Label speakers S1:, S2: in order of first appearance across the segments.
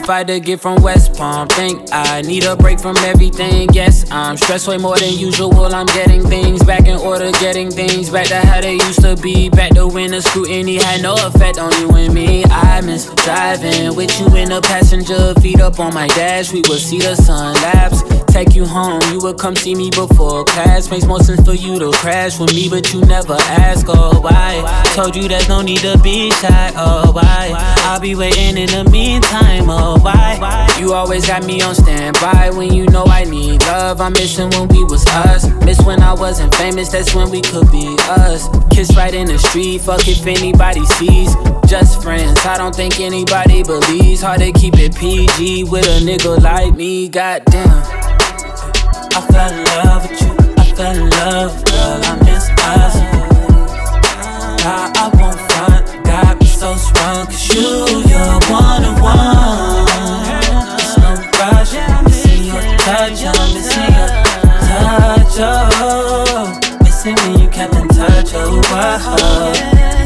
S1: 95 to get from West Palm. Think I need a break from everything. Yes, I'm stressed way more than usual. I'm getting things back in order, getting things back to how they used to be. Back to when the scrutiny had no effect on you and me. I miss driving with you in the passenger, feet up on my dash. We would see the sun lapse take you home. You would come see me before class. Makes more sense for you to crash with me, but you never ask, oh why? Told you there's no need to be shy, oh why? I'll be waiting in the meantime, oh why? You always got me on standby when you know I need love. I'm missing when we was us. Miss when I wasn't famous, that's when we could be us. Kiss right in the street, fuck if anybody sees. Just friends, I don't think anybody believes. Hard to keep it PG with a nigga like me, goddamn.
S2: I fell in love with you. I fell in love, girl. I miss us. Now I won't front, got me so strong. Cause you, you're one on one. Touch, I'm missing your touch. Oh, missing when you kept in touch. Oh, wow. Missing.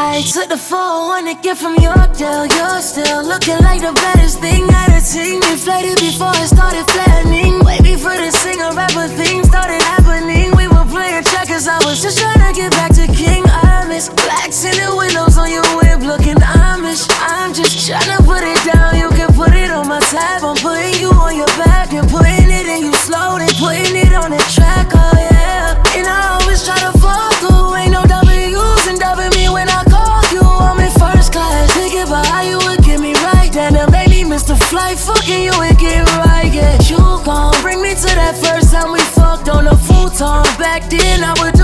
S3: I took the 401 to from Yorkdale. You're still looking like the baddest thing I'd have seen. Inflated before it started flattening. Way for the singer rapper thing started happening. Were playing checkers. I was just trying to get back to King Amish. Blacks in the windows on your whip looking Amish. I'm just trying to put it down. You can put it on my tab. I'm putting you on your back and putting Back then I would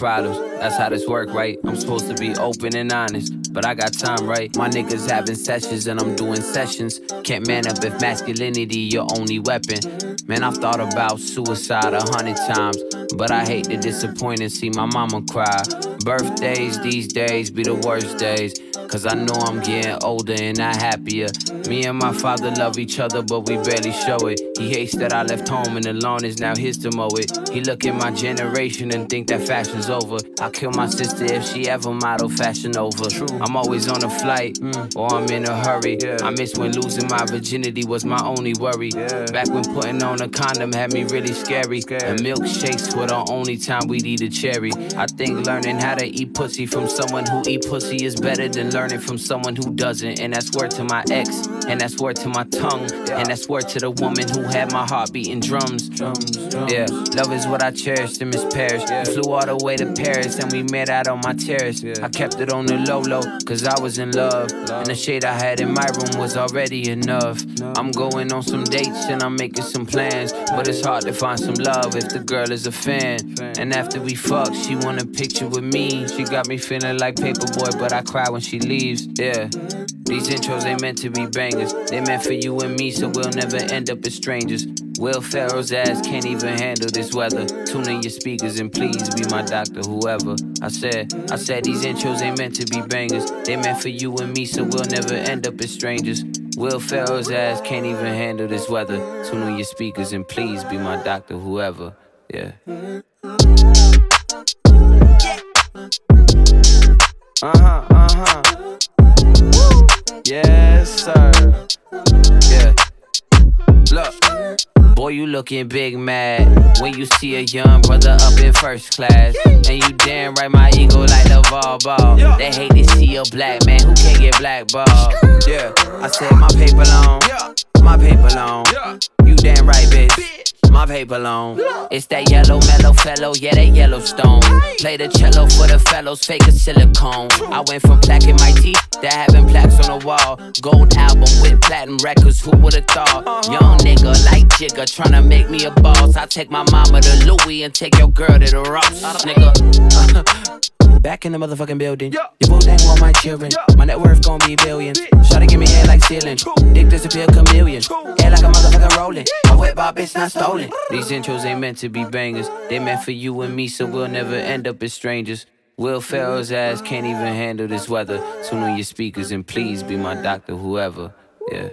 S4: problems. That's how this work, right? I'm supposed to be open and honest, but I got time, right? My niggas having sessions and I'm doing sessions. Can't man up if masculinity your only weapon. Man, I've thought about suicide a hundred times, but I hate to disappoint and see my mama cry. Birthdays these days be the worst days. Cause I know I'm getting older and not happier. Me and my father love each other, but we barely show it. He hates that I left home and the lawn is now his to mow it. He look at my generation and think that fashion's over. I'll kill my sister if she ever model fashion over. True. I'm always on a flight mm. or I'm in a hurry. Yeah. I miss when losing my virginity was my only worry. Yeah. Back when putting on a condom had me really scary. Scared. And milkshakes were the only time we'd eat a cherry. I think learning how to eat pussy from someone who eat pussy is better than learning from someone who doesn't. And that's word to my ex, and that's word to my tongue, and that's word to the woman who had my heart beating drums. Yeah, love is what I cherish and Miss Paris. Flew all the way to Paris and we met out on my terrace. I kept it on the low low, cause I was in love. And the shade I had in my room was already enough. No. I'm going on some dates and I'm making some plans. But it's hard to find some love if the girl is a fan. And after we fuck, she want a picture with me. She got me feeling like Paperboy, but I cry when she leaves. Yeah. These intros ain't meant to be bangers. They meant for you and me, so we'll never end up as strangers. Will Ferrell's ass can't even handle this weather. Tune in your speakers and please be my doctor, whoever. I said, I said these intros ain't meant to be bangers. They meant for you and me, so we'll never end up as strangers. Will Ferrell's ass can't even handle this weather. Tune in your speakers and please be my doctor, whoever. Yeah. Uh huh, uh huh. Yes, sir. Yeah. Look. Boy, you looking big mad when you see a young brother up in first class. And you damn right, my ego like the ball ball. They hate to see a black man who can't get blackballed. Yeah, I said my paper long, Yeah my paper long. You damn right, bitch my paper long. It's that yellow mellow fellow, yeah, that Yellowstone. Play the cello for the fellows, fake a silicone. I went from plaque in my teeth to having plaques on the wall. Gold album with platinum records, who would've thought? Young nigga like Jigga, tryna make me a boss. I take my mama to Louis and take your girl to the Ross, nigga. Back in the motherfucking building. Yeah. Your boo dang want my children. Yeah. My net worth gon' be billions. Shawty give me head like ceiling. Dick disappear chameleon. Head like a motherfucking rolling. My wet bar bitch not stolen. These intros ain't meant to be bangers. They meant for you and me, so we'll never end up as strangers. Will Ferrell's ass can't even handle this weather. Tune on your speakers and please be my doctor, whoever. Yeah.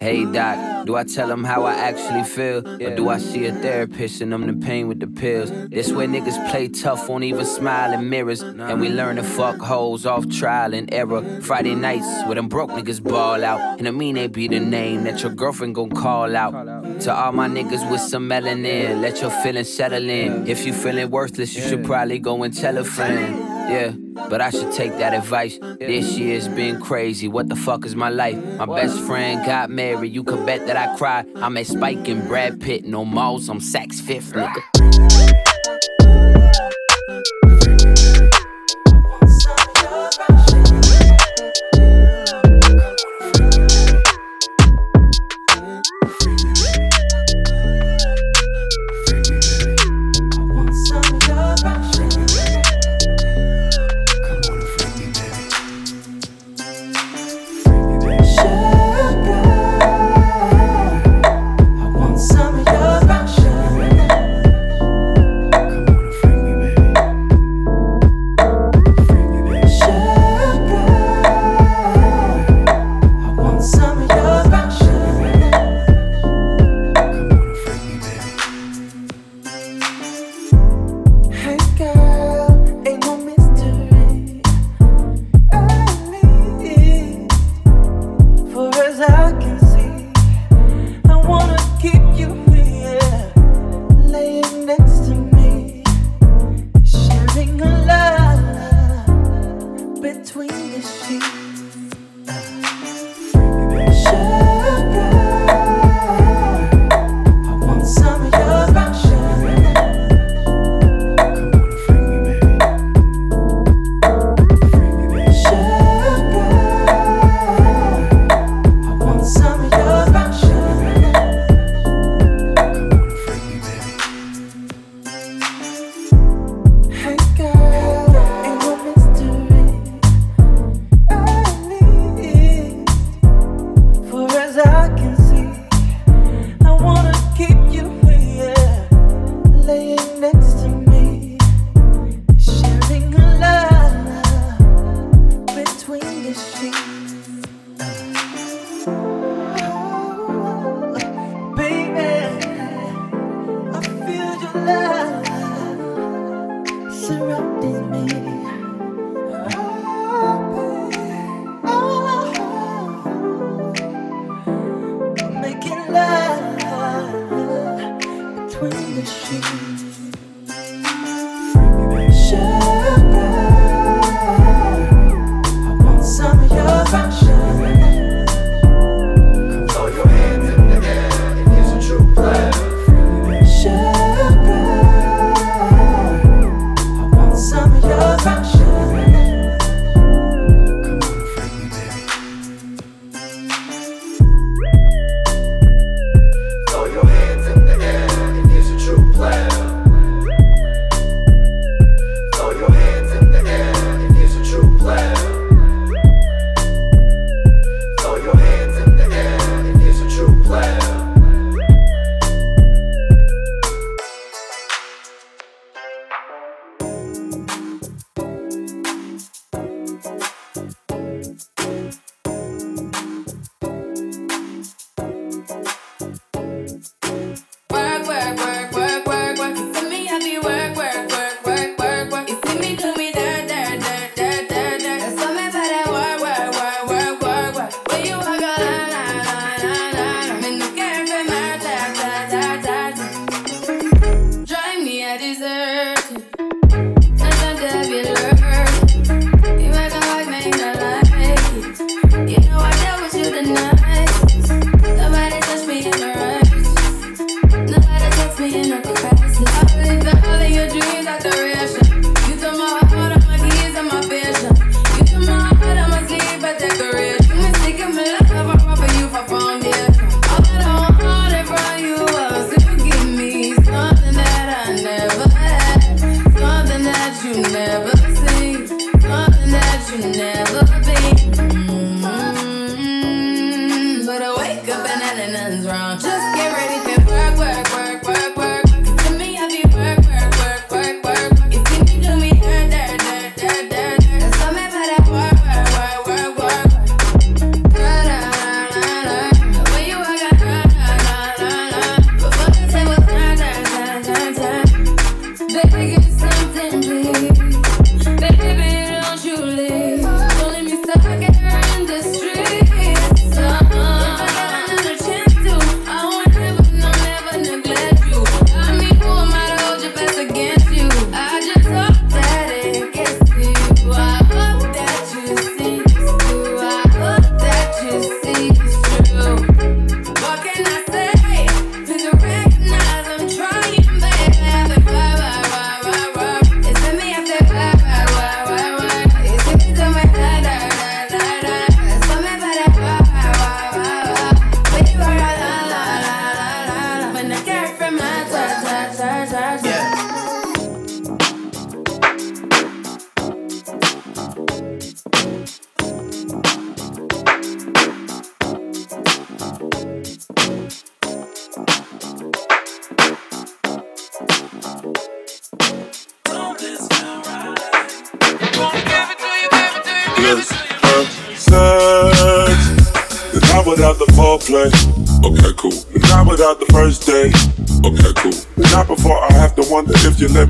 S4: Hey doc, do I tell him how I actually feel? Or do I see a therapist and I'm the pain with the pills? This way niggas play tough, won't even smile in mirrors. And we learn to fuck hoes off trial and error. Friday nights where them broke niggas ball out. And I mean they be the name that your girlfriend gon' call out. To all my niggas with some melanin, let your feelings settle in. If you feeling worthless, you should probably go and tell a friend. Yeah. But I should take that advice. This year's been crazy. What the fuck is my life? My best friend got married. You could bet that I cried. I'm at Spike and Brad Pitt. No malls, I'm Saks Fifth, nigga.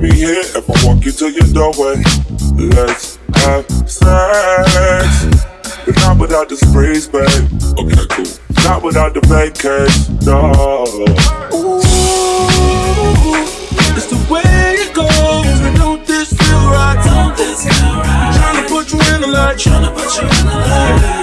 S5: me here if I walk you to your doorway. Let's have sex. But not without the sprays, babe. Okay, cool. Not without the vacates, no. Ooh,
S6: it's the way it goes. We know this feel right. Don't this feel right. Tryna put you in the light. Tryna put you in the light.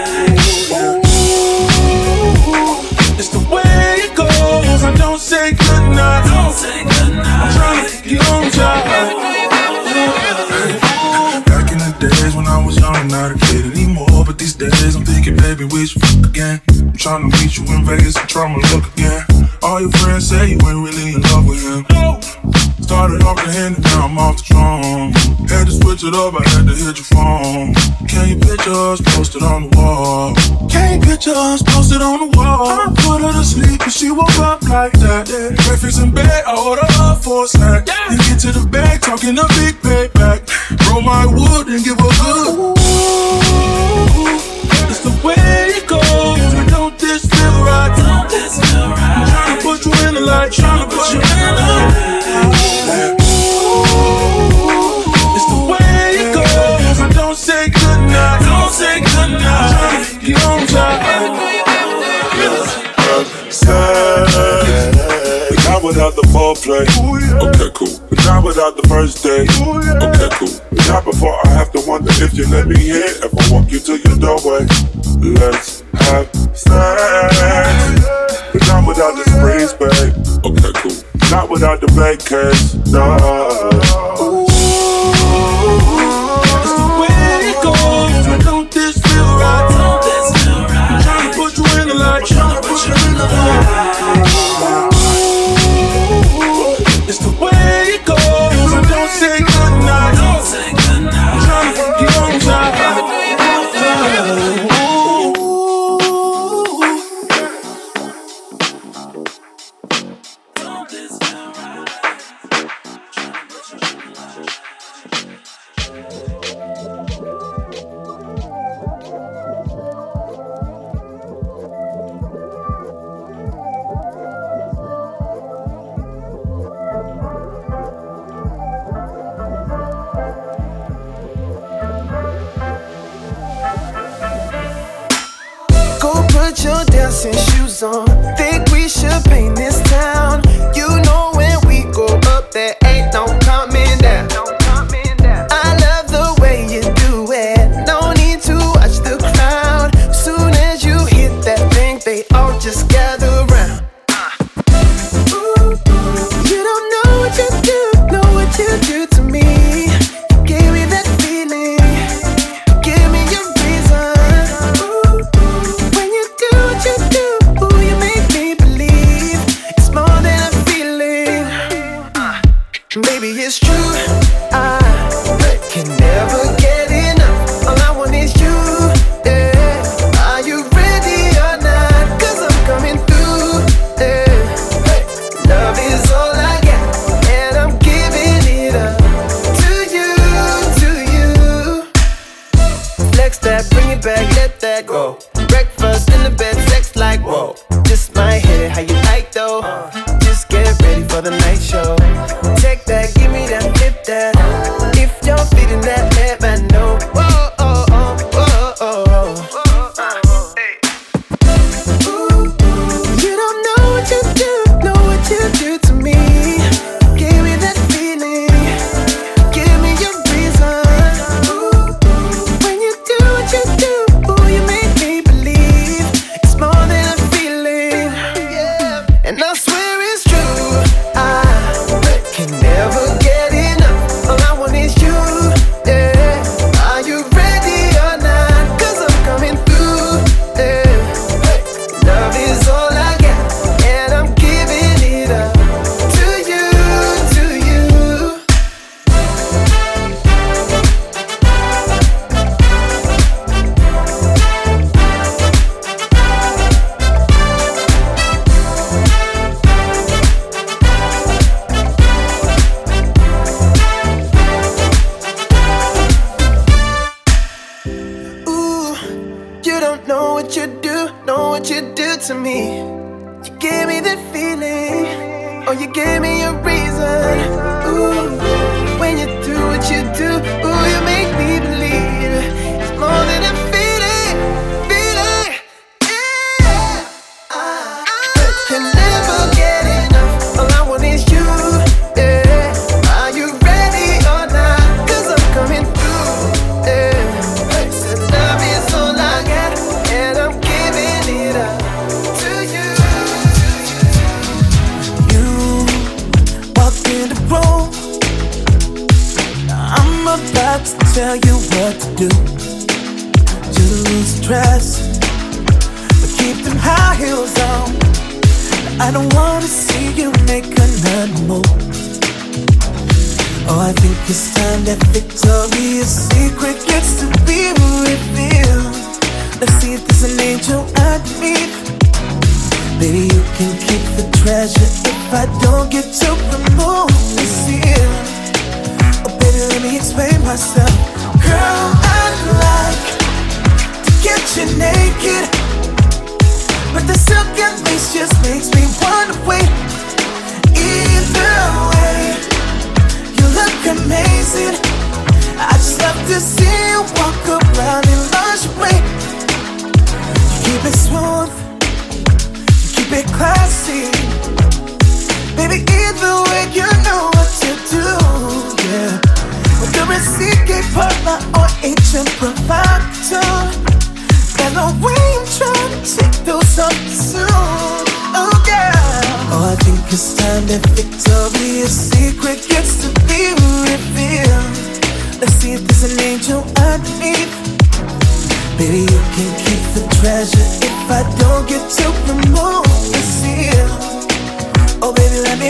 S7: baby,
S8: wish again. I'm trying to meet you in Vegas and try to look again. All your friends say you ain't really in love with him. No. Started off the hand and now I'm off the drum. Had to switch it up, I had to
S9: hit your phone. Can you picture us posted on the wall? Can you picture us posted on the wall? I put her to sleep and she woke up like that. Yeah. Breakfast in bed, I order up for a snack. Yeah. Then get to the bag, talking a big payback. Roll my wood and give a good. Ooh. Trying to put you in the light. Trying to put you in the light. Ooh, it's the way it goes. Don't say goodnight. Don't say goodnight. Without the. Okay, cool. Without the first day. Okay, cool. Before I have to wonder if you let me in. If I walk you to your
S10: doorway, let's have sex without the sprays, babe. Okay, cool. Not without the black case, nah.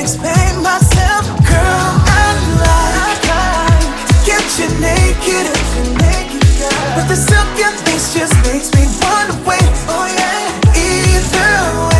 S10: explain myself, girl. I'd like, to get you naked, but the silk your face just makes me run away. Oh yeah, either way.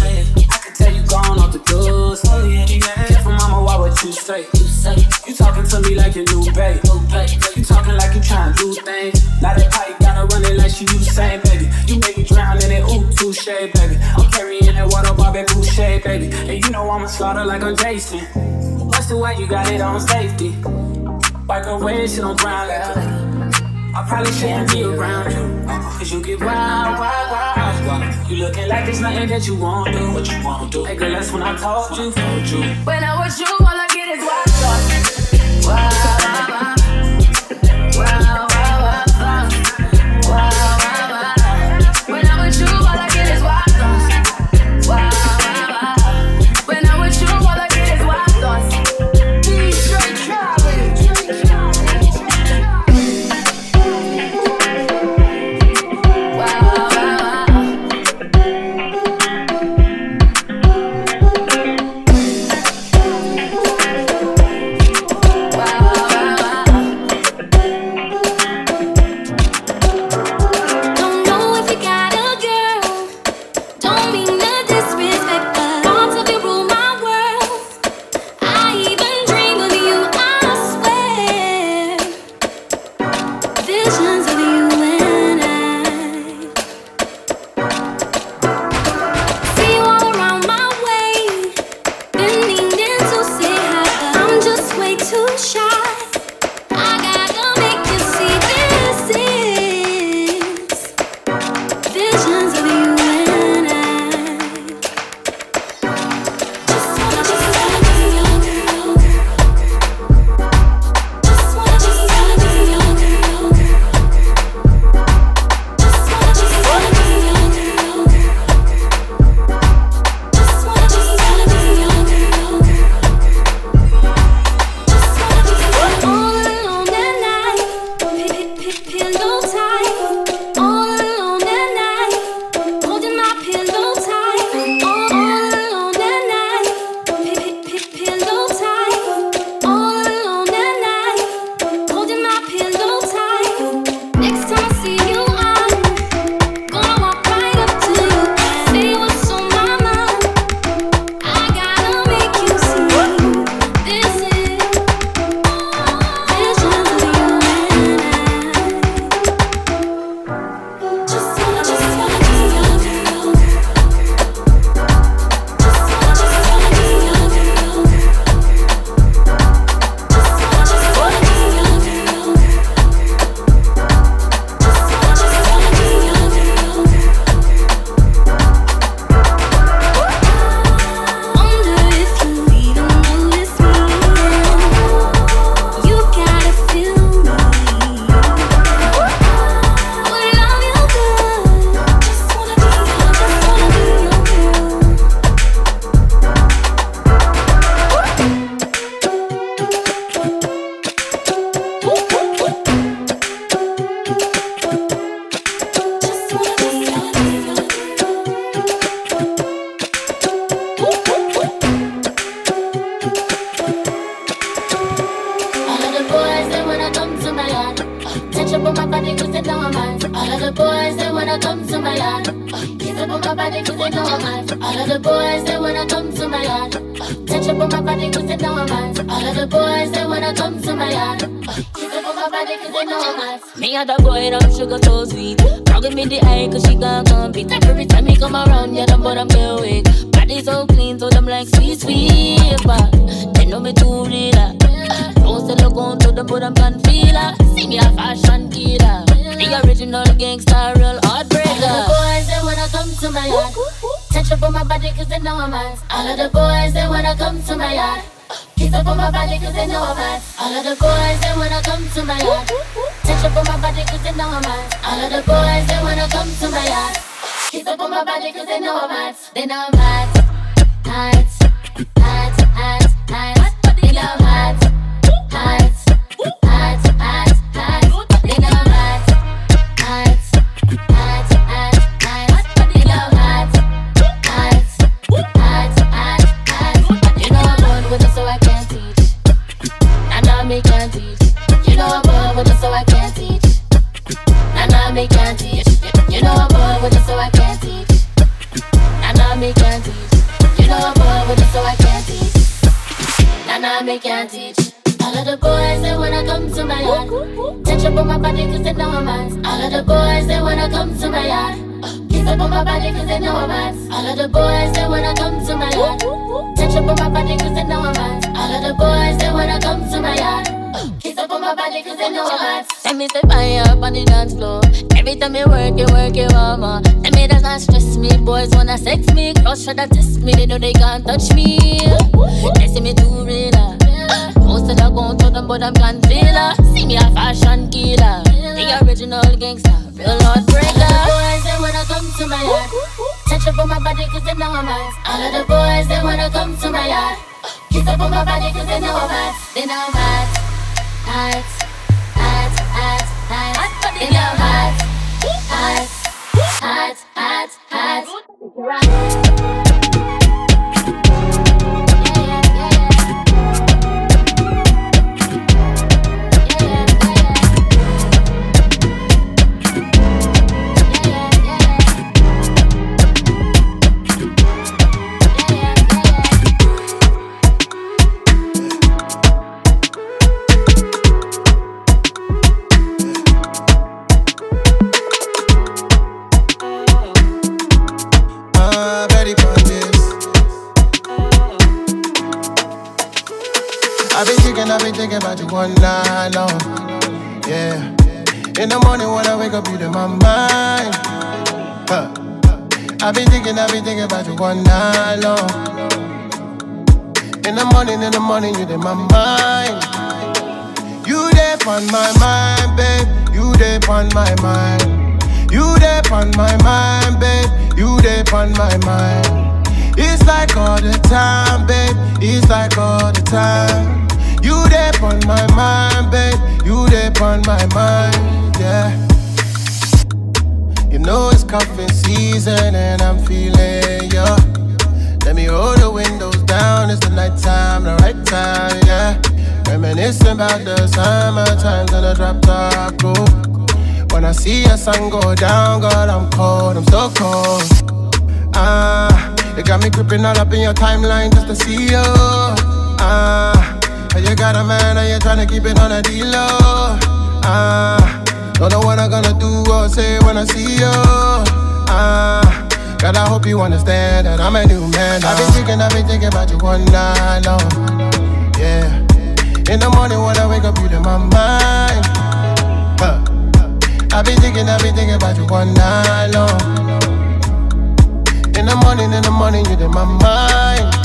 S10: I can tell you gone off the good. Oh, Careful, mama, why what you say? You talking to me like your new babe. You talking like you trying to do things. Now that pipe gotta run it like she Usain, baby. You make me drown in it, ooh, touche, baby. I'm carrying that water, Bobby Boucher, baby. And you know I'ma slaughter like I'm Jason. What's the way you got it on safety? Bike away, shit on ground, like I probably shouldn't be around you. Cause you get wild, wild, wild, wild. You looking like there's nothing that you won't do. What you won't do. Hey girl, that's when I told you. You.
S9: When I was you, all I get is wild. Wild,
S11: wild, wild. Wild, wild, wild.
S12: Wild. On my body cause they know I'm hot. All of the boys, they wanna come to my yard. Kiss uh, up on my body they know I'm hot. Me and the boy, them sugar so sweet. Now me the eye cause she gon' compete. Every time he come around, yeah, them but I'm get weak. Body so clean, so them like sweet, sweet. But they know me too real. Don't sell look on to them, but I'm can feel See me a fashion killer. The original gangster, real heartbreaker. All of the boys, they wanna come to my yard. Touch up on my body cause they know I'm hot. All of the boys, they wanna come to my yard. Kiss up on my body cause they know I'm hot. All of the boys, they wanna come to my yard. Touch up on my body cause they know I'm hot. All of the boys, they wanna come to my yard. Kiss up on my body cause they know I'm hot. They know I'm hot. Hot, hot, hot, hot. They know I'm hot. Me can't teach. You know I'm born with it, so I can't teach. Nah, me can't teach. You know I'm born with it, so I can't teach. Nah, nah, me can't teach. All of the boys, they wanna come to my yard. Touch up on my body, cause they know I'm hot. All of the boys, they wanna come to my yard. Kiss up on my body, cause they know I'm hot. All of the boys, they wanna come to my yard. Touch up on my body, cause they know I'm hot. All of the boys, they wanna come to my yard. Kiss up on my body cause they know I'm hot. Let me say fire up on the dance floor. Every time you work, you work, you want more. Let me does not stress me. Boys wanna sex me. Girls try to test me. They know they can't touch me. They see me too real. Uh. Most of them gon' to them, but I'm can feel her. See me a fashion killer. The original gangster, real heartbreaker. Body cause they know I'm hot. All of the boys, they wanna come to my yard. Kiss up on my body cause they know I'm hot. They know I'm hot. Hot, hot, hot, hot. In your heart, hot, hot, hot, hot.
S13: thinking about one night long. Yeah. In the morning when I wake up, you in my mind. Huh. I've been thinking, I've been thinking about you one night long. In the morning, in the morning, you in my mind. You there on my mind, babe. You there on my mind. You there on my mind, babe. You there on my mind. It's like all the time, babe. It's like all the time. You there on my mind, babe. You there on my mind, yeah. You know it's cuffing season and I'm feeling ya. Let me roll the windows down, it's the night time, the right time, yeah. Reminiscing about the summer times on the drop top cool. When I see a sun go down, God, I'm cold, I'm so cold. Ah, you got me creeping all up in your timeline just to see you. Ah. You got a man and you're trying to keep it on a deal low. Ah, don't know what I'm gonna do or say when I see you. Ah, God, I hope you understand that I'm a new man. Now. I've been thinking, I've been thinking about you one night long. Yeah. In the morning when I wake up, you're in my mind. Huh. I've been thinking, I've been thinking about you one night long. In the morning, in the morning, you're in my mind.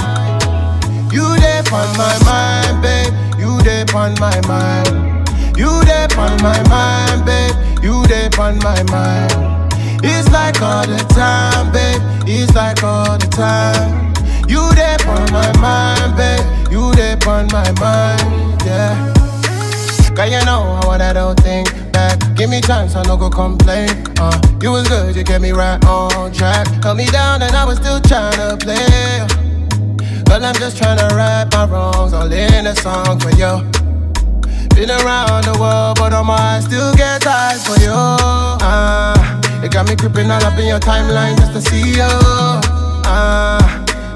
S13: You there on my mind, babe. You there on my mind. You there on my mind, babe. You there on my mind. It's like all the time, babe. It's like all the time. You there on my mind, babe. You there on my mind, yeah. Cause you know I don't think back. Give me chance, I no go complain. Uh, you was good, you get me right on track. Held me down and I was still trying to play. But I'm just trying to right my wrongs, all in a song for you.
S11: Been around the world, but on my eyes still get eyes for you. Uh, it got me creeping all up in your timeline just to see you. Uh,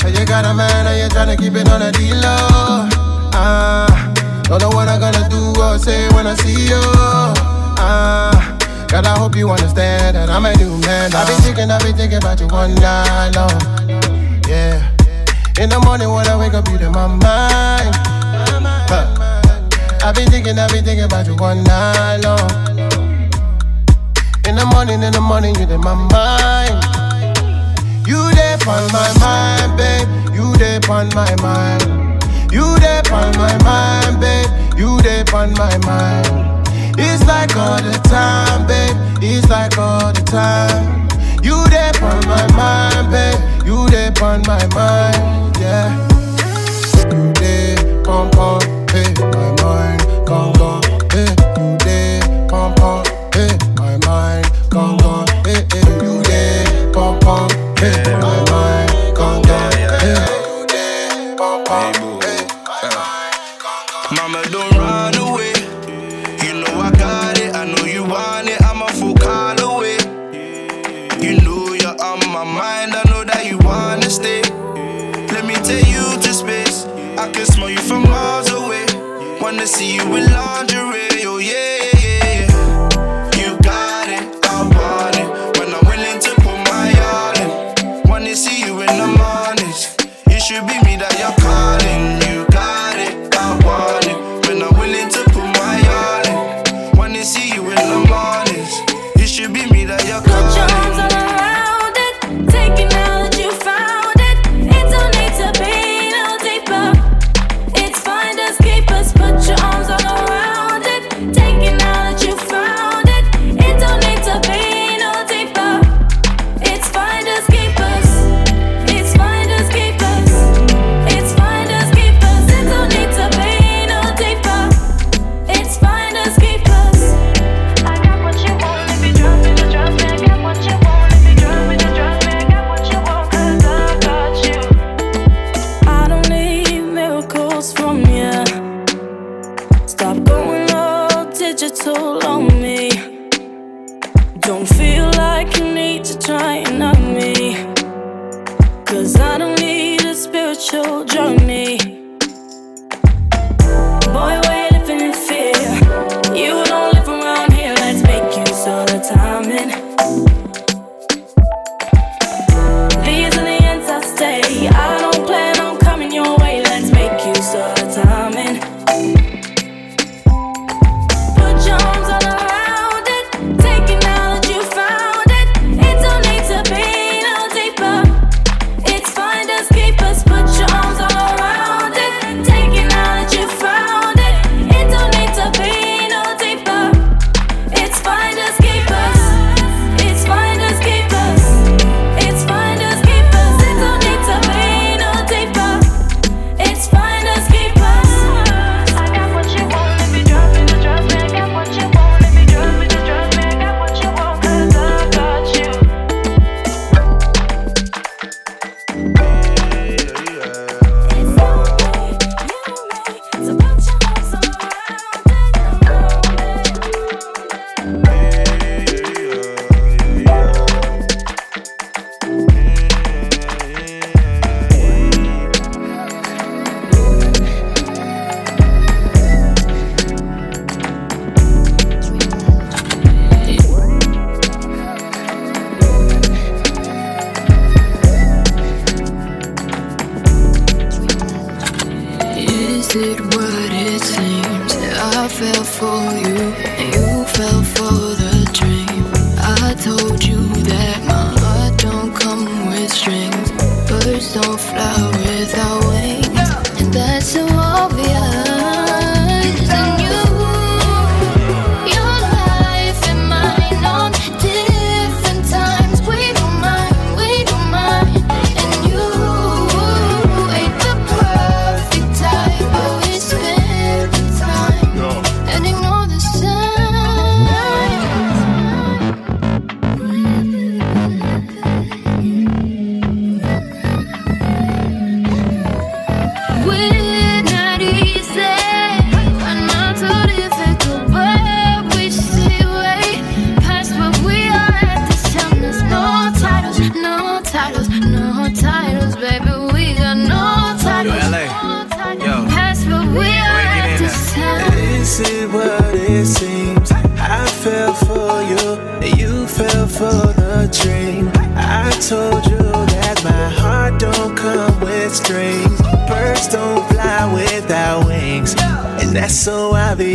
S11: you got a man and you're trying to keep it on a deal. Uh, ah, don't know what I'm gonna do or say when I see you. Uh, God, I hope you understand that I'm a new man. I've been thinking, I've been thinking about you one night long. Yeah. In the morning when I wake up, you in my mind. Huh. I be thinking, I be thinking about you one night long. In the morning, in the morning, you in my mind. You there on my mind, babe. You there on my mind. You there on my mind, babe. You there on my mind. It's like all the time, babe. It's like all the time. You there on my mind, babe. You there on my mind. é.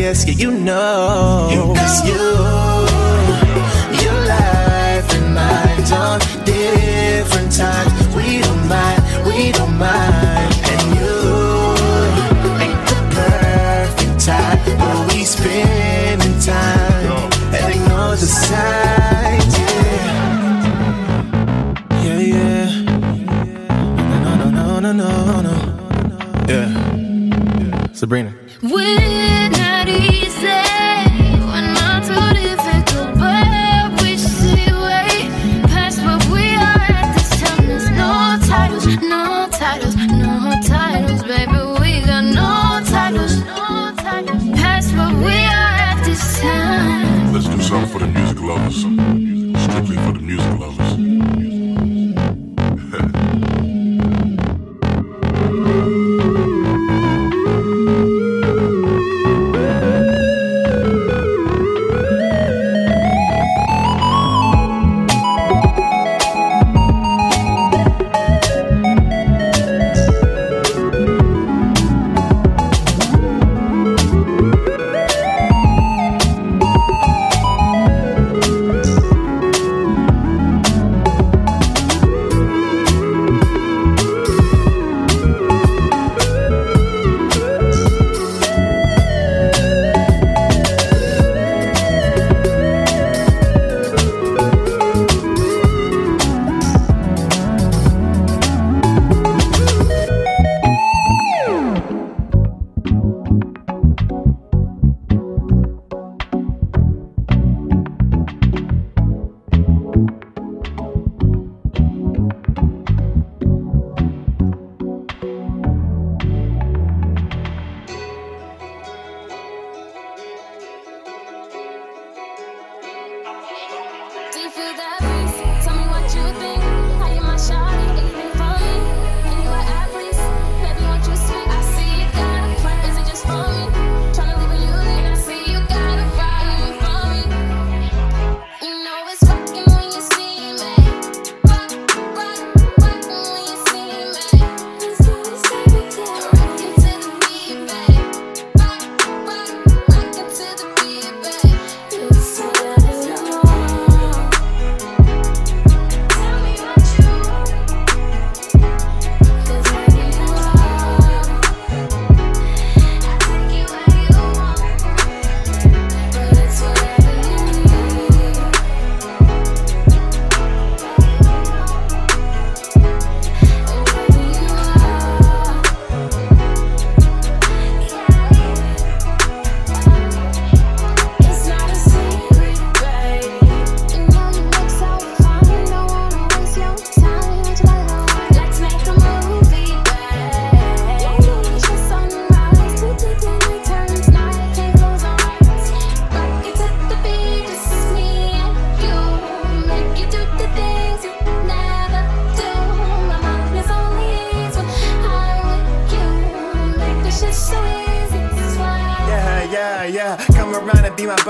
S11: ask you, you
S14: know. You know.
S15: It's you.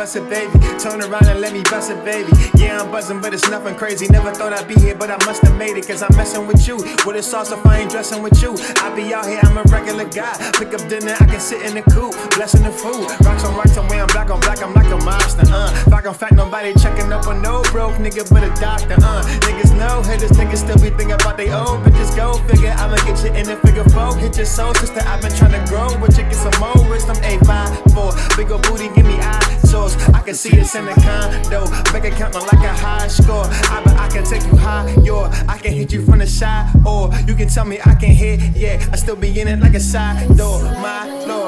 S12: said, baby,
S7: Turn around and let me baby. Yeah, I'm buzzing, but it's nothing crazy. Never thought I'd be here, but I must have made it. Cause I'm messing with you. With a sauce if I ain't dressing with you. I be out here, I'm a regular guy. Pick up dinner, I can sit in the coop. Blessing the food. Rocks on rocks, I'm wearing black on black, I'm like a monster, uh. Fact on fact, nobody checking up on no broke nigga, but a doctor, uh. Niggas know haters niggas still be thinking about they old bitches. Go figure, I'ma get you in the figure four. Hit your soul, sister, I've been trying to grow, but you get some more wisdom. A5, 4, bigger booty, give me eye sauce. I can see it in the condo. Bank account look like a high score. I bet I can take you high, yo. I can hit you from the side, or you can tell me I can hit. Yeah, I still be in it like a side door. My lord.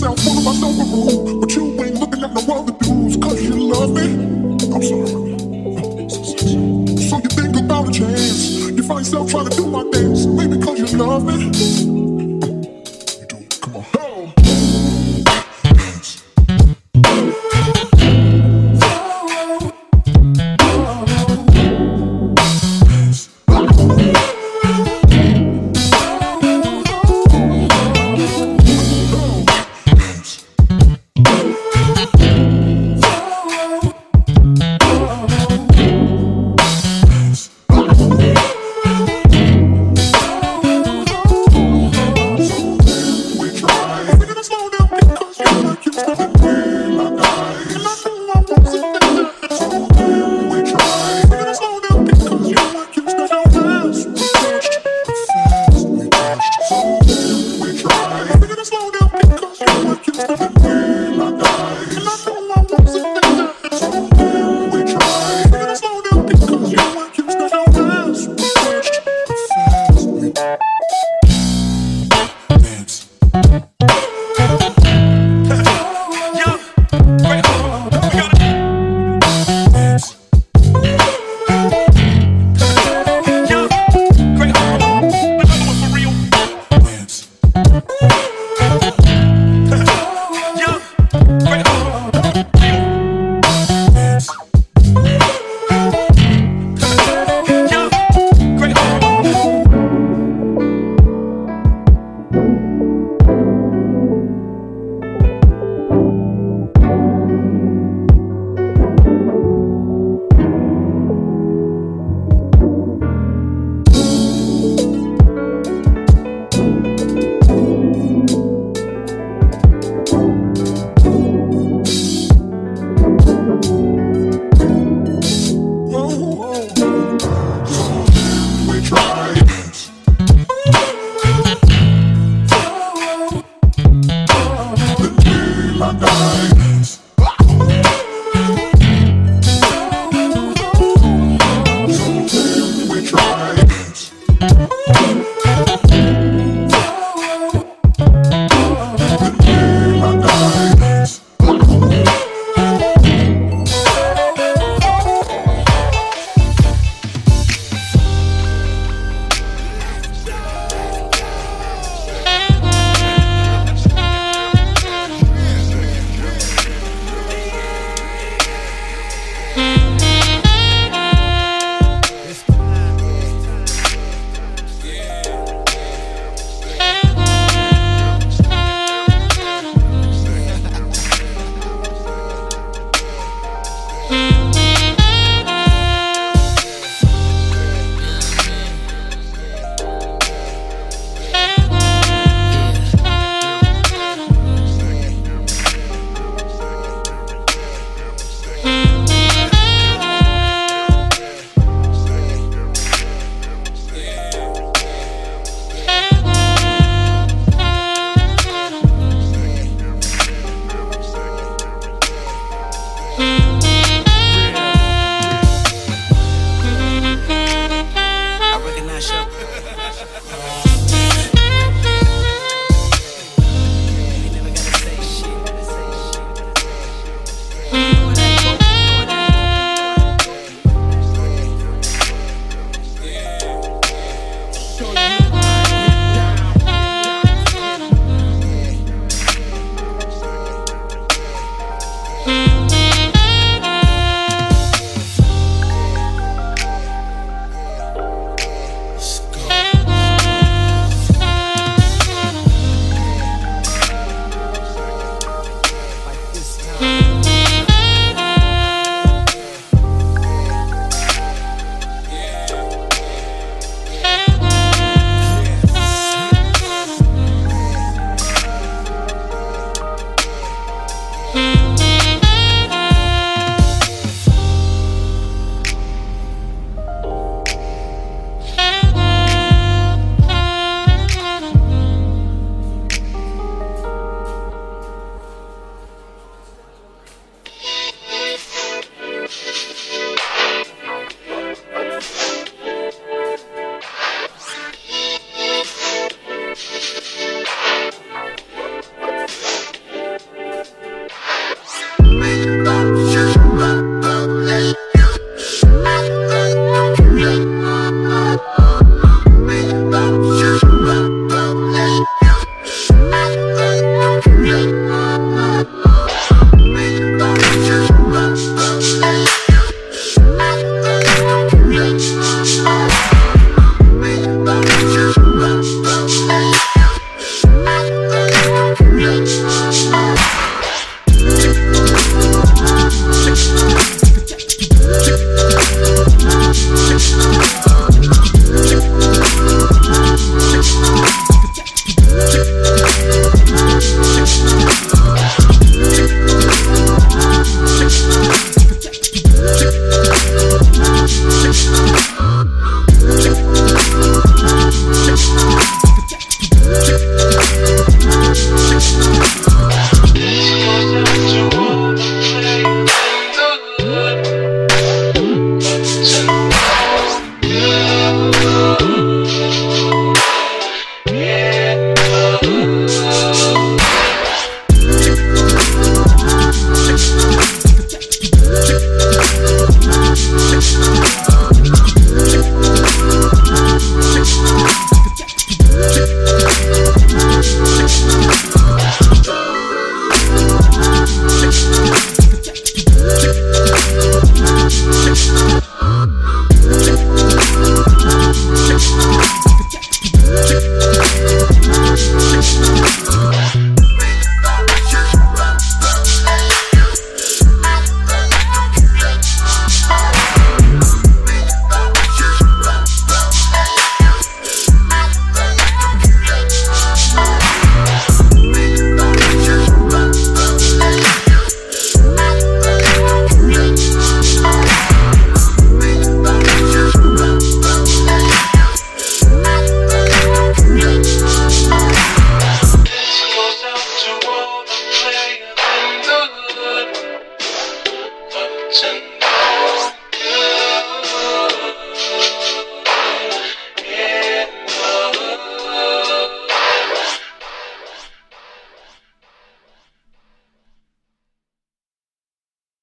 S12: myself, full of myself, a rules.